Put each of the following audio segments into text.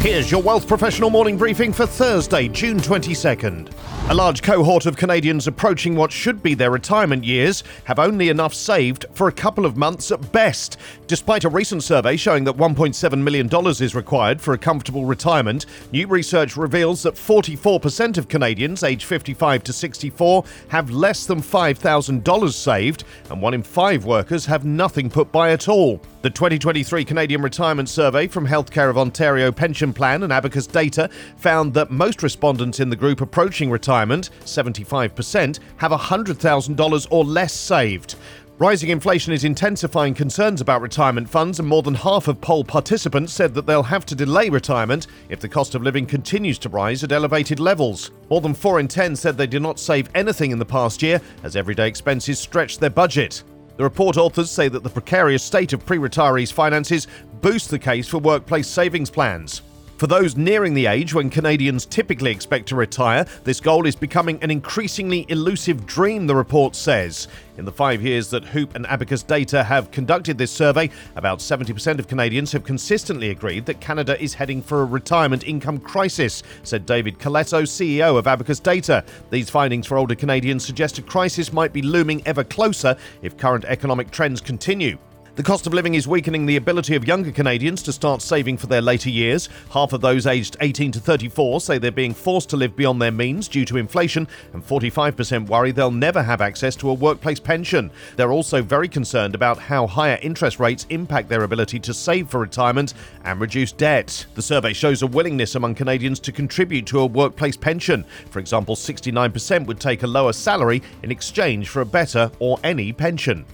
Here's your Wealth Professional morning briefing for Thursday, June 22nd. A large cohort of Canadians approaching what should be their retirement years have only enough saved for a couple of months at best. Despite a recent survey showing that $1.7 million is required for a comfortable retirement, new research reveals that 44% of Canadians aged 55 to 64 have less than $5,000 saved, and one in five workers have nothing put by at all. The 2023 Canadian Retirement Survey from Healthcare of Ontario Pension Plan and Abacus Data found that most respondents in the group approaching retirement, 75%, have $100,000 or less saved. Rising inflation is intensifying concerns about retirement funds, and more than half of poll participants said that they'll have to delay retirement if the cost of living continues to rise at elevated levels. More than 4 in 10 said they did not save anything in the past year as everyday expenses stretched their budget. The report authors say that the precarious state of pre retirees' finances boosts the case for workplace savings plans. For those nearing the age when Canadians typically expect to retire, this goal is becoming an increasingly elusive dream, the report says. In the five years that HOOPP and Abacus Data have conducted this survey, about 70% of Canadians have consistently agreed that Canada is heading for a retirement income crisis, said David Coletto, CEO of Abacus Data. These findings for older Canadians suggest a crisis might be looming ever closer if current economic trends continue. The cost of living is weakening the ability of younger Canadians to start saving for their later years. Half of those aged 18 to 34 say they're being forced to live beyond their means due to inflation, and 45% worry they'll never have access to a workplace pension. They're also very concerned about how higher interest rates impact their ability to save for retirement and reduce debt. The survey shows a willingness among Canadians to contribute to a workplace pension. For example, 69% would take a lower salary in exchange for a better or any pension.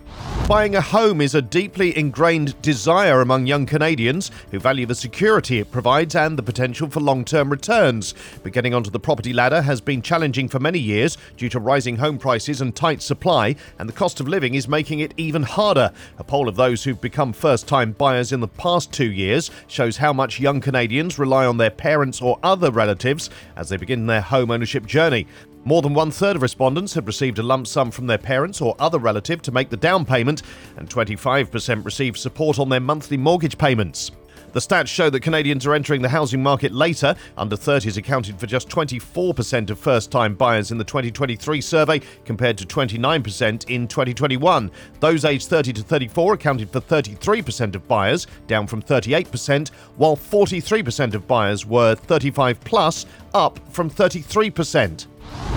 Buying a home is a deeply ingrained desire among young Canadians who value the security it provides and the potential for long term returns. But getting onto the property ladder has been challenging for many years due to rising home prices and tight supply, and the cost of living is making it even harder. A poll of those who've become first time buyers in the past two years shows how much young Canadians rely on their parents or other relatives as they begin their home ownership journey. More than one third of respondents had received a lump sum from their parents or other relative to make the down payment, and 25% received support on their monthly mortgage payments. The stats show that Canadians are entering the housing market later. Under 30s accounted for just 24% of first time buyers in the 2023 survey, compared to 29% in 2021. Those aged 30 to 34 accounted for 33% of buyers, down from 38%, while 43% of buyers were 35 plus, up from 33%.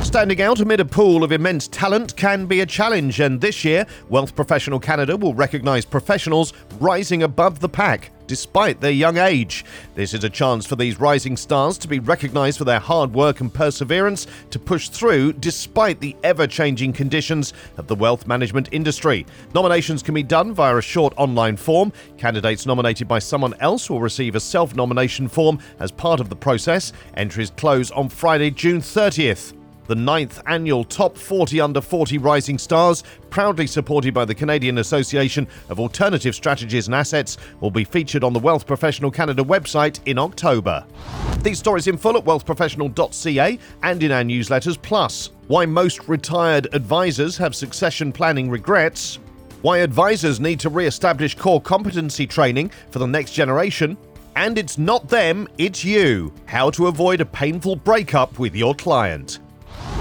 Standing out amid a pool of immense talent can be a challenge, and this year, Wealth Professional Canada will recognise professionals rising above the pack despite their young age. This is a chance for these rising stars to be recognised for their hard work and perseverance to push through despite the ever changing conditions of the wealth management industry. Nominations can be done via a short online form. Candidates nominated by someone else will receive a self nomination form as part of the process. Entries close on Friday, June 30th. The ninth annual Top 40 Under 40 Rising Stars, proudly supported by the Canadian Association of Alternative Strategies and Assets, will be featured on the Wealth Professional Canada website in October. These stories in full at wealthprofessional.ca and in our newsletters, plus why most retired advisors have succession planning regrets, why advisors need to re establish core competency training for the next generation, and it's not them, it's you. How to avoid a painful breakup with your client.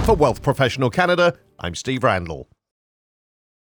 For Wealth Professional Canada, I'm Steve Randall.